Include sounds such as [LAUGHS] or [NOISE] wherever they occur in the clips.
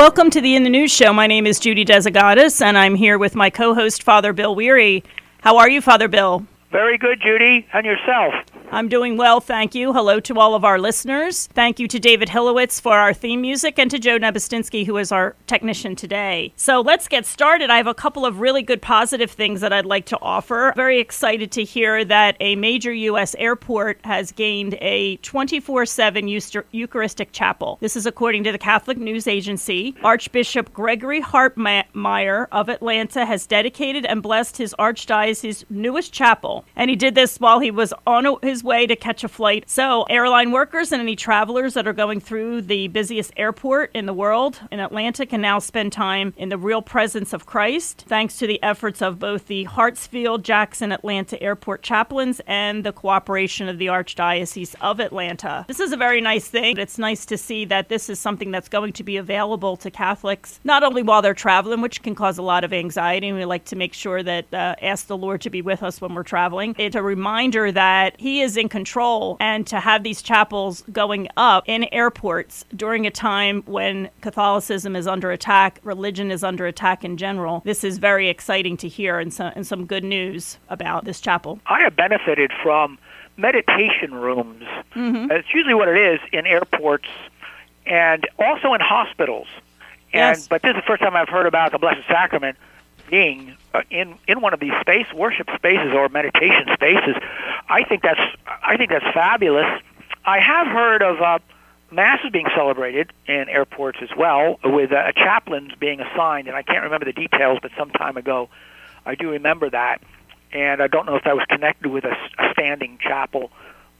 Welcome to the In the News Show. My name is Judy Desigatis, and I'm here with my co host, Father Bill Weary. How are you, Father Bill? Very good, Judy. And yourself? I'm doing well, thank you. Hello to all of our listeners. Thank you to David Hilowitz for our theme music and to Joe Nebustinsky, who is our technician today. So let's get started. I have a couple of really good positive things that I'd like to offer. Very excited to hear that a major U.S. airport has gained a 24 7 Eucharistic chapel. This is according to the Catholic News Agency. Archbishop Gregory Hartmayer of Atlanta has dedicated and blessed his archdiocese newest chapel. And he did this while he was on his his way to catch a flight. So, airline workers and any travelers that are going through the busiest airport in the world in Atlanta can now spend time in the real presence of Christ, thanks to the efforts of both the Hartsfield Jackson Atlanta Airport chaplains and the cooperation of the Archdiocese of Atlanta. This is a very nice thing. It's nice to see that this is something that's going to be available to Catholics, not only while they're traveling, which can cause a lot of anxiety, and we like to make sure that uh, ask the Lord to be with us when we're traveling. It's a reminder that He is is in control and to have these chapels going up in airports during a time when Catholicism is under attack, religion is under attack in general. This is very exciting to hear and, so, and some good news about this chapel. I have benefited from meditation rooms. Mm-hmm. It's usually what it is in airports and also in hospitals. And yes. but this is the first time I've heard about the Blessed Sacrament being uh, in in one of these space worship spaces or meditation spaces. I think that's I think that's fabulous. I have heard of uh, masses being celebrated in airports as well, with uh, chaplains being assigned, and I can't remember the details, but some time ago, I do remember that, and I don't know if that was connected with a, a standing chapel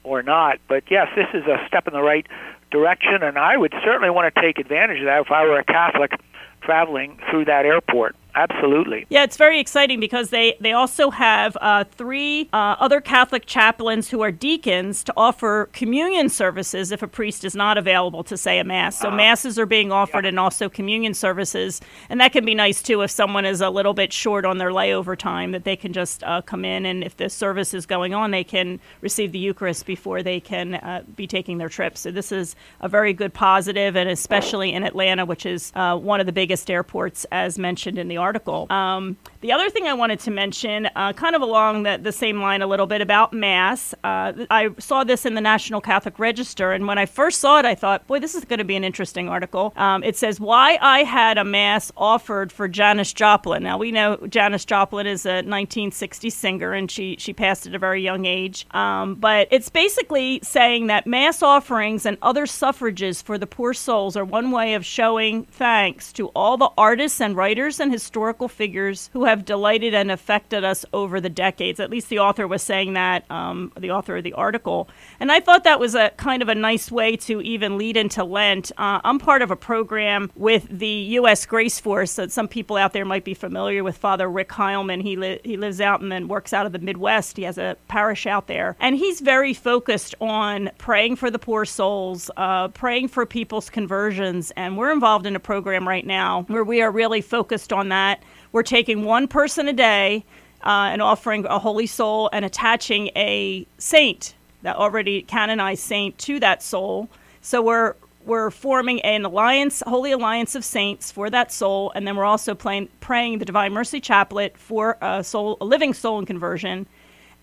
or not. But yes, this is a step in the right direction, and I would certainly want to take advantage of that if I were a Catholic traveling through that airport. Absolutely. Yeah, it's very exciting because they, they also have uh, three uh, other Catholic chaplains who are deacons to offer communion services if a priest is not available to say a Mass. So, uh, Masses are being offered yeah. and also communion services. And that can be nice too if someone is a little bit short on their layover time, that they can just uh, come in and if the service is going on, they can receive the Eucharist before they can uh, be taking their trip. So, this is a very good positive, and especially in Atlanta, which is uh, one of the biggest airports, as mentioned in the article. Um, the other thing I wanted to mention, uh, kind of along the, the, same line a little bit about Mass, uh, I saw this in the National Catholic Register, and when I first saw it, I thought, boy, this is going to be an interesting article. Um, it says, Why I Had a Mass Offered for Janis Joplin. Now, we know Janis Joplin is a 1960s singer, and she, she passed at a very young age. Um, but it's basically saying that Mass offerings and other suffrages for the poor souls are one way of showing thanks to all the artists and writers and historical figures who have delighted and affected us over the decades. At least the author was saying that, um, the author of the article. And I thought that was a kind of a nice way to even lead into Lent. Uh, I'm part of a program with the U.S. Grace Force that some people out there might be familiar with. Father Rick Heilman, he li- he lives out and then works out of the Midwest. He has a parish out there, and he's very focused on praying for the poor souls, uh, praying for people's conversions. And we're involved in a program right now where we are really focused on that. We're taking one person a day uh, and offering a holy soul and attaching a saint, that already canonized saint, to that soul. So we're we're forming an alliance, holy alliance of saints for that soul, and then we're also playing, praying the Divine Mercy Chaplet for a soul, a living soul in conversion,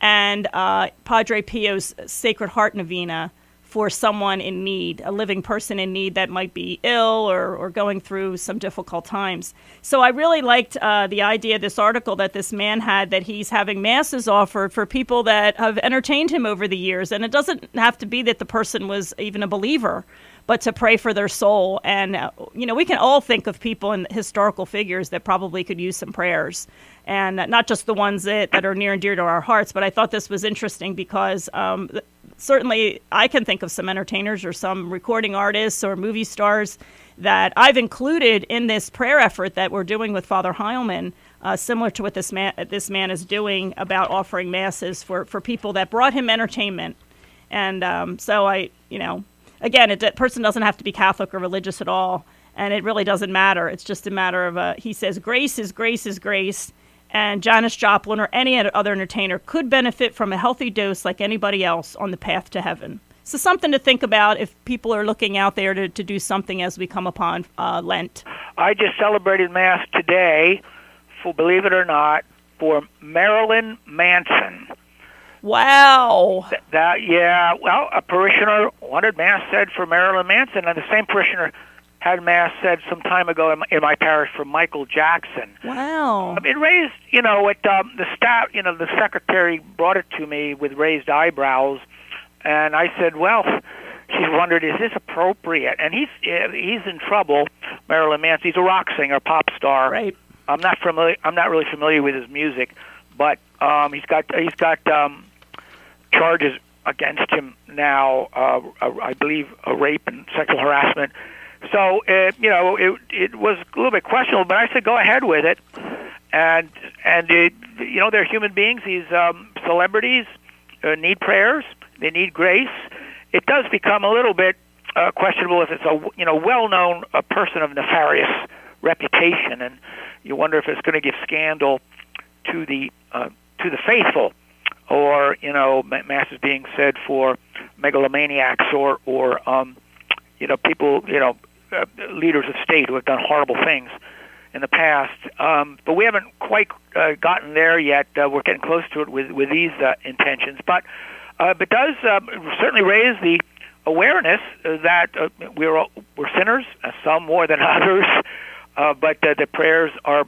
and uh, Padre Pio's Sacred Heart Novena for someone in need, a living person in need that might be ill or, or going through some difficult times. So I really liked uh, the idea this article that this man had that he's having masses offered for people that have entertained him over the years. And it doesn't have to be that the person was even a believer but to pray for their soul. And, uh, you know, we can all think of people and historical figures that probably could use some prayers. And not just the ones that, that are near and dear to our hearts, but I thought this was interesting because um, certainly I can think of some entertainers or some recording artists or movie stars that I've included in this prayer effort that we're doing with Father Heilman, uh, similar to what this man this man is doing about offering masses for for people that brought him entertainment. And um, so I, you know, again, that person doesn't have to be Catholic or religious at all, and it really doesn't matter. It's just a matter of uh, he says grace is grace is grace and Janis Joplin or any other entertainer could benefit from a healthy dose like anybody else on the path to heaven. So, something to think about if people are looking out there to, to do something as we come upon uh, Lent. I just celebrated Mass today, for believe it or not, for Marilyn Manson. Wow. Th- that yeah, well, a parishioner wanted Mass said for Marilyn Manson, and the same parishioner had Mass said some time ago in my, in my parish for Michael Jackson. Wow. Um, It raised, you know, it um, the staff, you know, the secretary brought it to me with raised eyebrows, and I said, well. [LAUGHS] She wondered, "Is this appropriate?" And he's uh, he's in trouble. Marilyn Manson. He's a rock singer, pop star. Right. I'm not familiar. I'm not really familiar with his music, but um, he's got he's got um, charges against him now. Uh, I believe a rape and sexual harassment. So uh, you know, it it was a little bit questionable, but I said go ahead with it. And and it, you know, they're human beings. These um, celebrities uh, need prayers. They need grace. It does become a little bit uh, questionable if it's a you know well-known a person of nefarious reputation, and you wonder if it's going to give scandal to the uh, to the faithful, or you know mass is being said for megalomaniacs or or um, you know people you know uh, leaders of state who have done horrible things in the past. Um, but we haven't quite uh, gotten there yet. Uh, we're getting close to it with with these uh, intentions, but uh, but does um, certainly raise the awareness uh, that uh, we're all- we're sinners, uh, some more than [LAUGHS] others, uh, but uh, the prayers are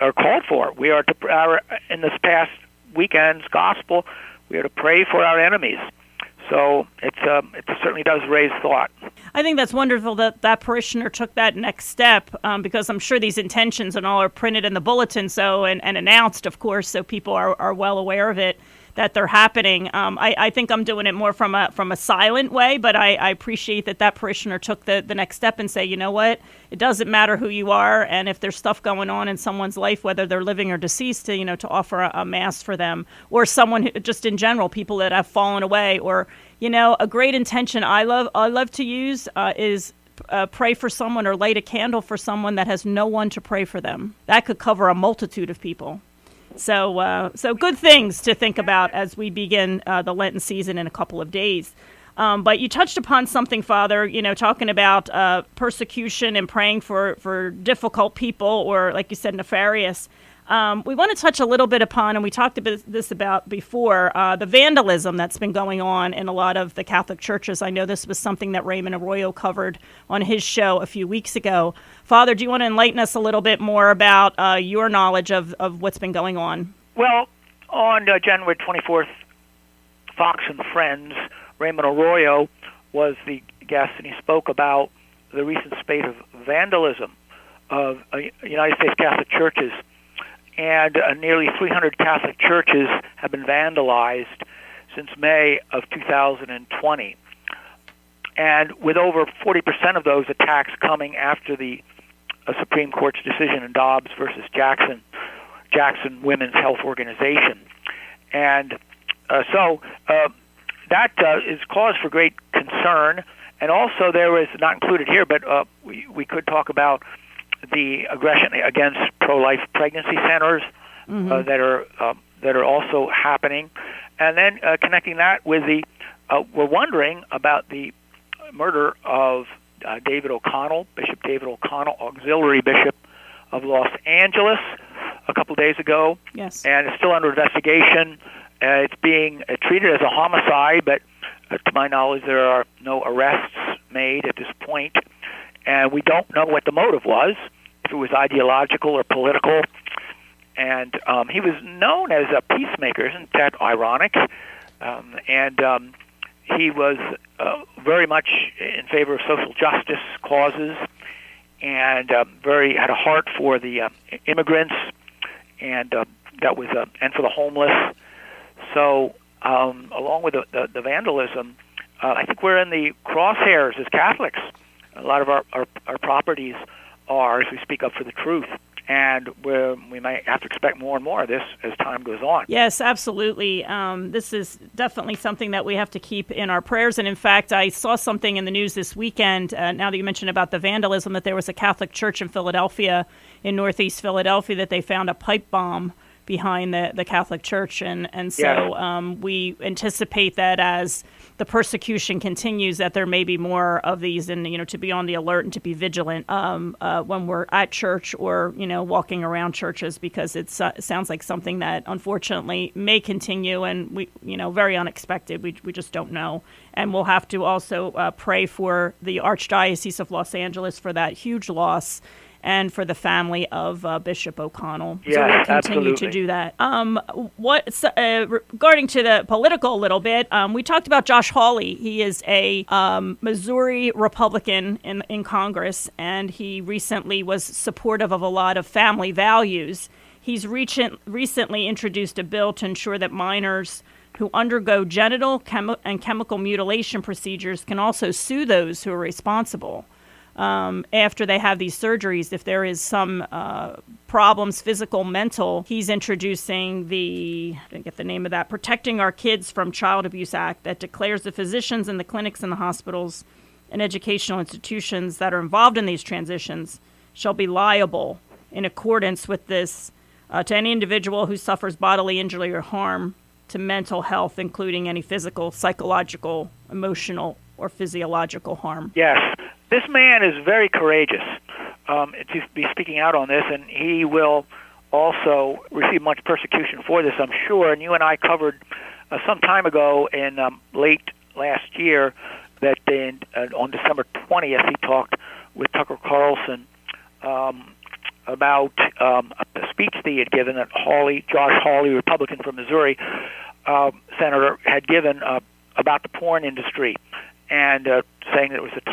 are called for. We are to our, in this past weekend's gospel, we are to pray for our enemies. So it's um, it certainly does raise thought. I think that's wonderful that that parishioner took that next step um, because I'm sure these intentions and all are printed in the bulletin, so and, and announced, of course, so people are, are well aware of it that they're happening. Um, I, I think I'm doing it more from a from a silent way, but I, I appreciate that that parishioner took the, the next step and say, you know what, it doesn't matter who you are, and if there's stuff going on in someone's life, whether they're living or deceased, to you know to offer a, a mass for them, or someone who, just in general, people that have fallen away, or you know, a great intention I love I love to use uh, is uh, pray for someone or light a candle for someone that has no one to pray for them. That could cover a multitude of people. So, uh, so good things to think about as we begin uh, the Lenten season in a couple of days. Um, but you touched upon something, Father. You know, talking about uh, persecution and praying for for difficult people, or like you said, nefarious. Um, we want to touch a little bit upon, and we talked about this about before, uh, the vandalism that's been going on in a lot of the Catholic churches. I know this was something that Raymond Arroyo covered on his show a few weeks ago. Father, do you want to enlighten us a little bit more about uh, your knowledge of, of what's been going on? Well, on uh, January 24th, Fox and Friends, Raymond Arroyo was the guest, and he spoke about the recent spate of vandalism of uh, United States Catholic churches. And uh, nearly 300 Catholic churches have been vandalized since May of 2020. And with over 40% of those attacks coming after the uh, Supreme Court's decision in Dobbs versus Jackson, Jackson Women's Health Organization. And uh, so uh, that uh, is cause for great concern. And also, there was not included here, but uh, we, we could talk about the aggression against pro-life pregnancy centers uh, that are uh, that are also happening, and then uh, connecting that with the uh, we're wondering about the murder of uh, David O'Connell, Bishop David O'Connell, auxiliary bishop of Los Angeles, a couple days ago Yes. and it's still under investigation. Uh, it's being uh, treated as a homicide, but uh, to my knowledge, there are no arrests made at this point, and we don't know what the motive was, if it was ideological or political. And um, he was known as a peacemaker, isn't that ironic? Um, and um, he was uh, very much in favor of social justice causes, and um, very had a heart for the uh, immigrants and uh, that was uh, and for the homeless. So um, along with the, the, the vandalism, uh, I think we're in the crosshairs as Catholics. A lot of our, our, our properties are, as we speak up for the truth, and we might have to expect more and more of this as time goes on. Yes, absolutely. Um, this is definitely something that we have to keep in our prayers. And in fact, I saw something in the news this weekend. Uh, now that you mentioned about the vandalism, that there was a Catholic church in Philadelphia, in Northeast Philadelphia, that they found a pipe bomb behind the, the Catholic Church, and and so Yes. um, we anticipate that as the persecution continues, that there may be more of these, and you know, to be on the alert and to be vigilant um, uh, when we're at church or you know walking around churches, because uh, it sounds like something that unfortunately may continue, and we you know very unexpected. We we just don't know, and we'll have to also uh, pray for the Archdiocese of Los Angeles for that huge loss. And for the family of uh, Bishop O'Connell, so Yes, we'll continue to do that. Um, what uh, regarding to the political a little bit, um, we talked about Josh Hawley. He is a um, Missouri Republican in in Congress, and he recently was supportive of a lot of family values. He's recent, recently introduced a bill to ensure that minors who undergo genital chemi- and chemical mutilation procedures can also sue those who are responsible um, after they have these surgeries, if there is some uh, problems, physical, mental, he's introducing the, I didn't get the name of that, Protecting Our Kids from Child Abuse Act that declares the physicians and the clinics and the hospitals and educational institutions that are involved in these transitions shall be liable in accordance with this uh, to any individual who suffers bodily injury or harm to mental health, including any physical, psychological, emotional, or physiological harm. Yes, this man is very courageous um, to be speaking out on this, and he will also receive much persecution for this, I'm sure. And you and I covered uh, some time ago in um, late last year that in, uh, on December 20th he talked with Tucker Carlson um, about um, a speech that he had given that Hawley, Josh Hawley, Republican from Missouri, uh, senator, had given uh, about the porn industry and uh, saying that it was a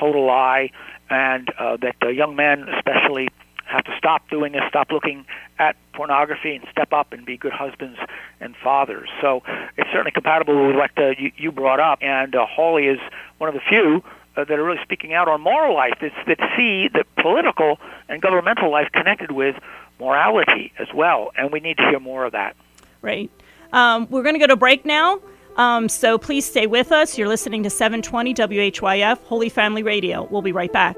and uh, that uh, young men especially have to stop doing this, stop looking at pornography, and step up and be good husbands and fathers. So it's certainly compatible with what uh, you, you brought up. And uh, Hawley is one of the few uh, that are really speaking out on moral life that, that see the political and governmental life connected with morality as well. And we need to hear more of that. Right. Um, we're going to go to break now. Um, so please stay with us. You're listening to 720 WHYF, Holy Family Radio. We'll be right back.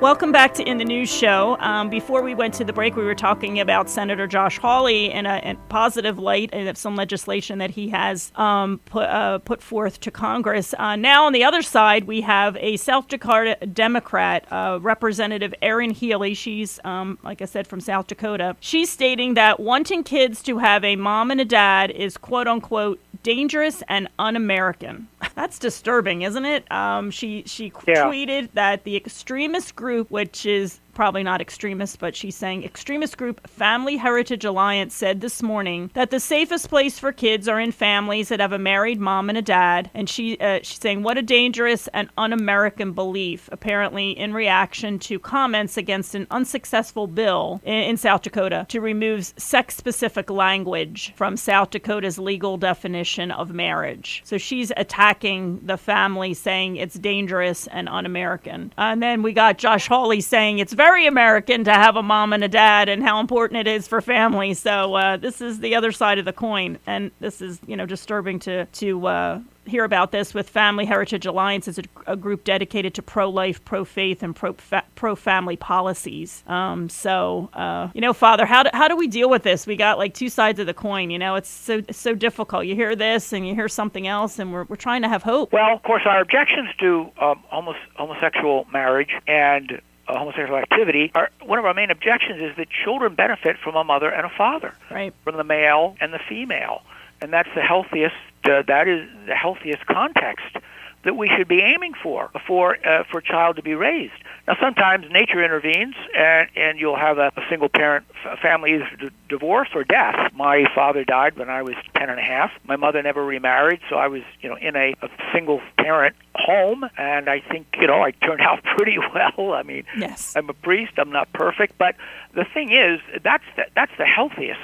Welcome back to In the News Show. Um, before we went to the break, we were talking about Senator Josh Hawley in a, a positive light and some legislation that he has um, put, uh, put forth to Congress. Uh, now, on the other side, we have a South Dakota Democrat, uh, Representative Erin Healy. She's, um, like I said, from South Dakota. She's stating that wanting kids to have a mom and a dad is quote unquote dangerous and un-American. That's disturbing, isn't it? Um, she she Yeah. tweeted that the extremist group, which is probably not extremist, but she's saying extremist group Family Heritage Alliance said this morning that the safest place for kids are in families that have a married mom and a dad. And she uh, she's saying what a dangerous and un-American belief. Apparently, in reaction to comments against an unsuccessful bill in, in South Dakota to remove sex-specific language from South Dakota's legal definition of marriage. So she's attacking the family, saying it's dangerous and un-American. And then we got Josh Hawley saying it's very American to have a mom and a dad, and how important it is for family. So uh, this is the other side of the coin, and this is you know disturbing to to. Uh, Hear about this with Family Heritage Alliance is a, a group dedicated to pro-life, pro-faith, and pro pro-family policies. Um, so, uh, you know, Father, how do, how do we deal with this? We got like two sides of the coin. You know, it's so so difficult. You hear this and you hear something else, and we're we're trying to have hope. Well, of course, our objections to um, homos- homosexual marriage and homosexual activity are one of our main objections is that children benefit from a mother and a father, Right. from the male and the female, and that's the healthiest. Uh, that is the healthiest context that we should be aiming for for uh, for a child to be raised. Now, sometimes nature intervenes, and and you'll have a, a single parent f- family either d- divorce or death. My father died when I was ten and a half. My mother never remarried, so I was you know in a, a single parent home, and I think you know I turned [LAUGHS] out pretty well. I mean, yes. I'm a priest. I'm not perfect, but the thing is, that's the, that's the healthiest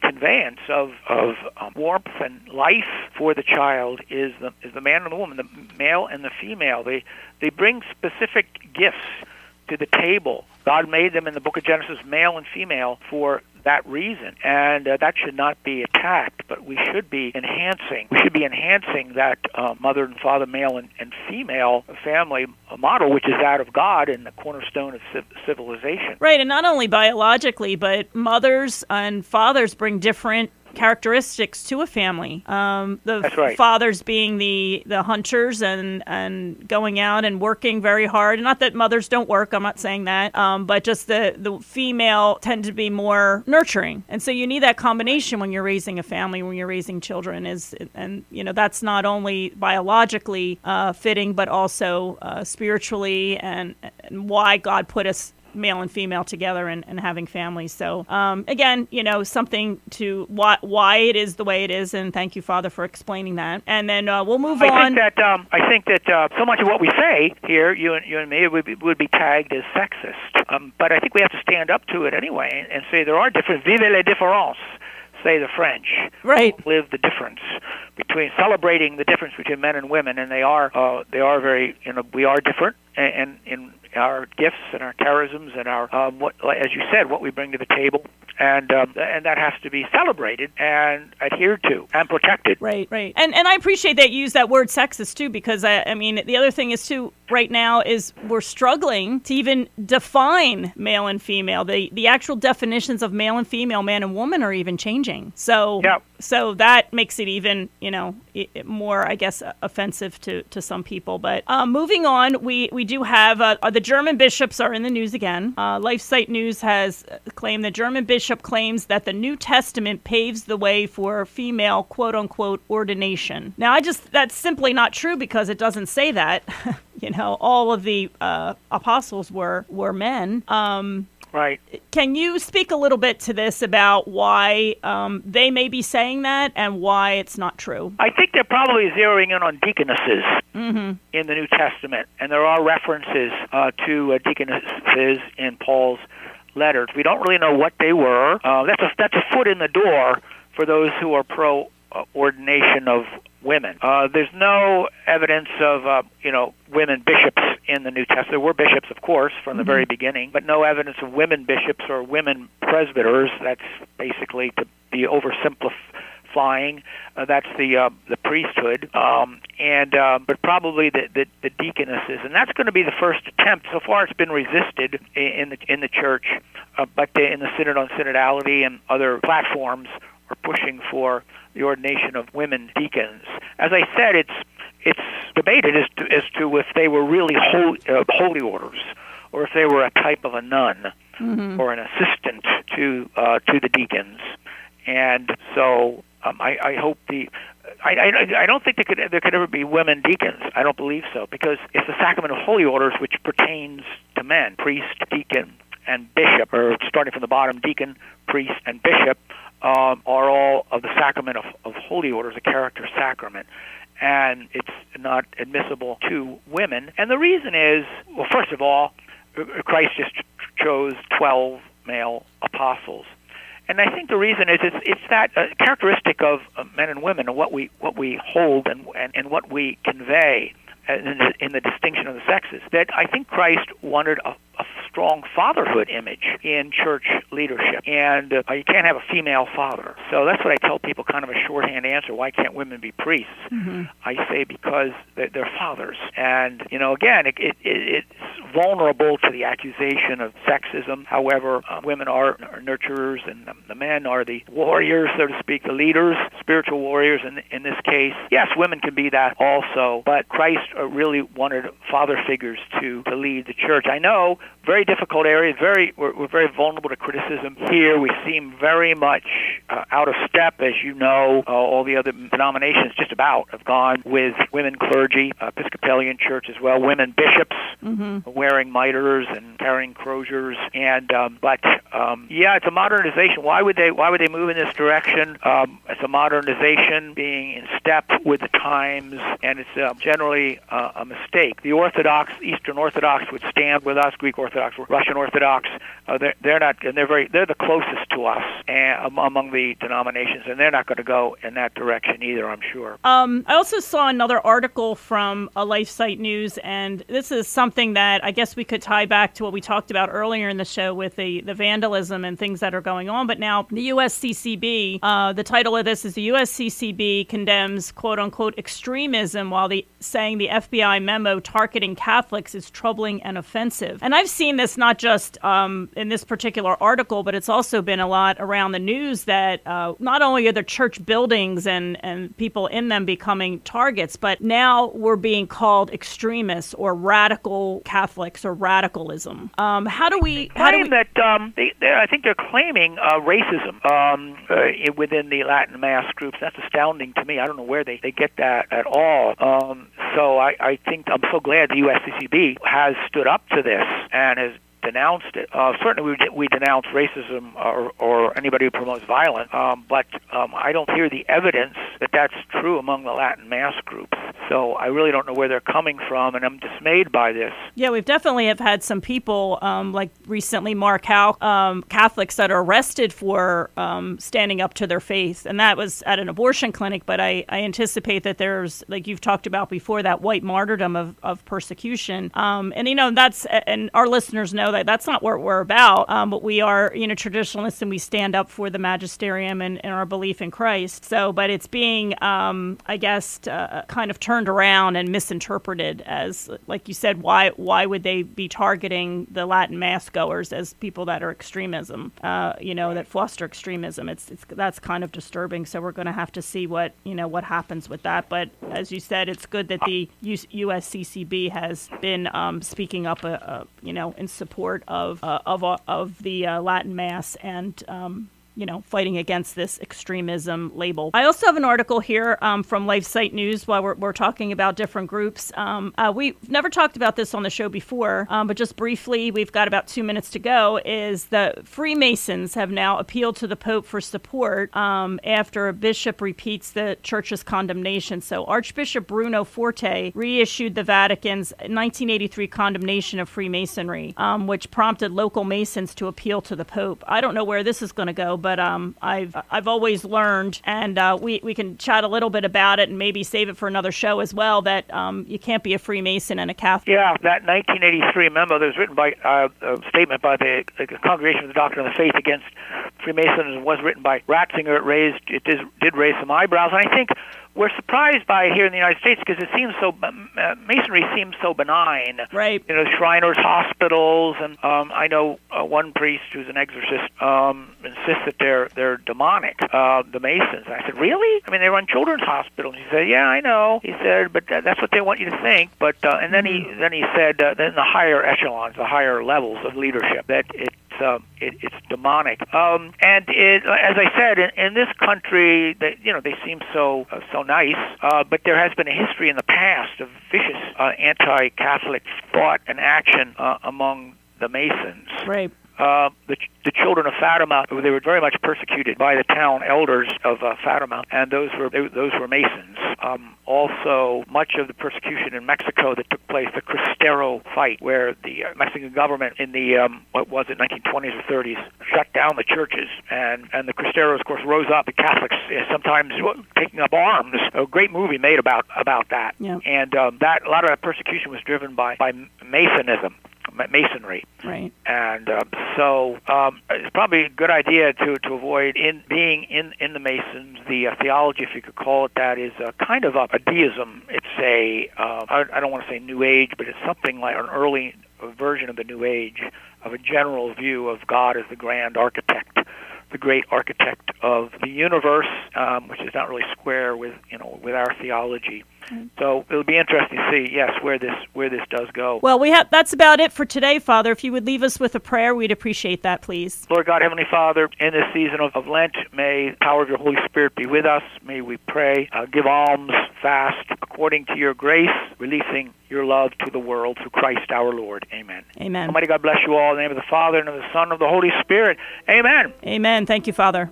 conveyance of of um, warmth and life for the child is the is the man and the woman, the male and the female. They they bring specific gifts to the table. God made them in the book of Genesis male and female for that reason, and uh, that should not be attacked. But we should be enhancing. We should be enhancing that uh, mother and father, male and, and female family model, which is that of God and the cornerstone of civ- civilization. Right, and not only biologically, but mothers and fathers bring different characteristics to a family. Um, the right. fathers being the the hunters and and going out and working very hard. Not that mothers don't work. I'm not saying that. Um, but just the the female tend to be more nurturing, and so you need that combination when you're raising a family, when you're raising children. Is and you know that's not only biologically uh, fitting, but also uh, spiritually and, and why God put us male and female together and, and having families. So um, again, you know, something to why why it is the way it is, and thank you, Father, for explaining that. And then uh, we'll move I on. think that um, I think that uh, so much of what we say here, you and you and me, would be, would be tagged as sexist. Um, but I think we have to stand up to it anyway and, and say there are different. Vive les différences, say the French. right. Live the difference between celebrating the difference between men and women, and they are uh, they are very you know we are different, and, in our gifts and our charisms and our um, what as you said what we bring to the table, and um, and that has to be celebrated and adhered to and protected. Right, right, and and I appreciate that you use that word sexist too, because I, I mean the other thing is too right now is we're struggling to even define male and female. The the actual definitions of male and female, man and woman, are even changing. So Yep. so that makes it even you know i- i- more I guess offensive to to some people. But um, moving on, we we do have uh, uh, the German bishops are in the news again. Uh, LifeSite News has uh, claimed the German bishop claims that the New Testament paves the way for female quote unquote ordination. Now, I just that's simply not true because it doesn't say that. [LAUGHS] you know, all of the uh, apostles were were men. Um, Right. can you speak a little bit to this about why um, they may be saying that and why it's not true? I think they're probably zeroing in on deaconesses in the New Testament, and there are references uh, to uh, deaconesses in Paul's letters. We don't really know what they were. Uh, that's a that's a foot in the door for those who are pro ordination of women. Uh, there's no evidence of uh, you know women bishops in the New Testament. There were bishops, of course, from the very beginning, but no evidence of women bishops or women presbyters. That's basically to be oversimplifying. Uh, that's the uh, the priesthood, um, and uh, but probably the, the the deaconesses, and that's going to be the first attempt. So far, it's been resisted in the in the church, uh, but the, in the synod on synodality and other platforms are pushing for the ordination of women deacons. As I said, it's it's debated as to, as to if they were really holy, uh, holy orders or if they were a type of a nun or an assistant to uh, to the deacons. And so um, I, I hope the I, I, I don't think there could there could ever be women deacons. I don't believe so because it's the sacrament of holy orders which pertains to men, priest, deacon, and bishop, or starting from the bottom, deacon, priest, and bishop um, are all of the sacrament of, of holy orders, a character sacrament. And it's not admissible to women. And the reason is, well, first of all, Christ just chose 12 male apostles. And I think the reason is it's it's that uh, characteristic of uh, men and women and what we what we hold and and, and what we convey in the, in the distinction of the sexes. That I think Christ wanted a, a strong fatherhood image in church leadership, and uh, you can't have a female father. So that's what I tell people, kind of a shorthand answer. Why can't women be priests? I say because they're, they're fathers, and you know, again, it, it, it, it's vulnerable to the accusation of sexism. However, uh, women are, are nurturers, and the, the men are the warriors, so to speak, the leaders, spiritual warriors. In in this case, yes, women can be that also, but Christ uh, really wanted father figures to to lead the church. I know very difficult area. Very, we're, we're very vulnerable to criticism here. We seem very much uh, out of step, as you know. Uh, all the other denominations, just about, have gone with women clergy, uh, Episcopalian Church as well, women bishops mm-hmm. wearing mitres and carrying croziers, and um, but um, yeah, it's a modernization. Why would they? Why would they move in this direction? Um, it's a modernization, being in step with the times, and it's uh, generally uh, a mistake. The Orthodox, Eastern Orthodox, would stand with us. Greek Orthodox, Russian Orthodox, uh, they're, they're not, and they're very, they're the closest to us and, among the denominations, and they're not going to go in that direction either. I'm sure. Um, I also saw another article from a LifeSite News, and this is something that I guess we could tie back to what we talked about earlier in the show with the the vandalism and things that are going on. But now the USCCB, uh, the title of this is the USCCB condemns quote unquote extremism while the saying the FBI memo targeting Catholics is troubling and offensive. And I've seen this not just um, in this particular article, but it's also been a lot around the news that uh, not only are the church buildings and, and people in them becoming targets, but now we're being called extremists or radical Catholics or radicalism. Um, how do we? How do we? That um, they, I think they're claiming uh, racism um, uh, within the Latin Mass groups. That's astounding to me. I don't know where they, they get that at all. Um, so I, I think I'm so glad the USCCB has stood up to this and has denounced it. Uh, certainly, we, we denounce racism or, or anybody who promotes violence, um, but um, I don't hear the evidence that that's true among the Latin Mass groups. So I really don't know where they're coming from, and I'm dismayed by this. Yeah, we've definitely have had some people, um, like recently Mark Houck, um, Catholics that are arrested for um, standing up to their faith, and that was at an abortion clinic. But I, I anticipate that there's, like you've talked about before, that white martyrdom of, of persecution. Um, and you know that's, and our listeners know that that's not what we're about. Um, but we are, you know, traditionalists and we stand up for the magisterium and, and our belief in Christ. So, but it's being, um, I guess, uh, kind of turned around and misinterpreted as, like you said, why why would they be targeting the Latin mass goers as people that are extremism, uh, you know, that foster extremism? It's, it's that's kind of disturbing. So we're going to have to see what you know what happens with that. But as you said, it's good that the USCCB has been um, speaking up, uh, uh, you know, in support support of uh, of uh, of the uh, Latin Mass and um, you know, fighting against this extremism label. I also have an article here um, from LifeSite News while we're, we're, talking about different groups. Um, uh, we've never talked about this on the show before, um, but just briefly, we've got about two minutes to go. Is the Freemasons have now appealed to the Pope for support um, after a bishop repeats the church's condemnation. So Archbishop Bruno Forte reissued the Vatican's 1983 condemnation of Freemasonry, um, which prompted local Masons to appeal to the Pope. I don't know where this is going to go but um, I've I've always learned, and uh, we we can chat a little bit about it, and maybe save it for another show as well. That um, you can't be a Freemason and a Catholic. Yeah, that 1983 memo that was written by uh, a statement by the, the Congregation of the Doctrine of the Faith against Freemasons was written by Ratzinger. It raised it did, did raise some eyebrows, and I think we're surprised by it here in the United States because it seems so uh, masonry seems so benign. Right. You know, Shriners hospitals, and um, I know uh, one priest who's an exorcist um, insists that they're they're demonic. Uh, the Masons. I said, really? I mean, they run children's hospitals. He said, yeah, I know. He said, but that, that's what they want you to think. But uh, and then he mm-hmm. then he said, uh, then the higher echelons, the higher levels of leadership, that it uh, it, it's demonic. Um, and it, as I said, in, in this country, they, you know, they seem so uh, so nice, uh, but there has been a history in the past of vicious uh, anti-Catholic thought and action uh, among the Masons. Right. Uh, the, the children of Fatima, they were very much persecuted by the town elders of uh, Fatima, and those were they, those were Masons. Um, also, much of the persecution in Mexico that took place, the Cristero fight, where the uh, Mexican government in the um, what was it, 1920s or 30s, shut down the churches, and and the Cristeros, of course, rose up. The Catholics uh, sometimes taking up arms. A great movie made about about that, yeah. and um, that a lot of that persecution was driven by by Masonism masonry. Right. And uh, so um, it's probably a good idea to, to avoid in being in, in the Masons. The uh, theology, if you could call it that, is a kind of a, a deism. It's a uh, I, I don't want to say New Age, but it's something like an early version of the New Age, of a general view of God as the grand architect the great architect of the universe, um, which is not really square with you know with our theology. So it'll be interesting to see, yes, where this where this does go. Well, we have that's about it for today, Father. If you would leave us with a prayer, we'd appreciate that, please. Lord God, Heavenly Father, in this season of, of Lent, may the power of your Holy Spirit be with us. May we pray, uh, give alms, fast, according to your grace, releasing your love to the world through Christ our Lord. Amen. Amen. Almighty God bless you all. In the name of the Father, and of the Son, and of the Holy Spirit. Amen. Amen. Thank you, Father.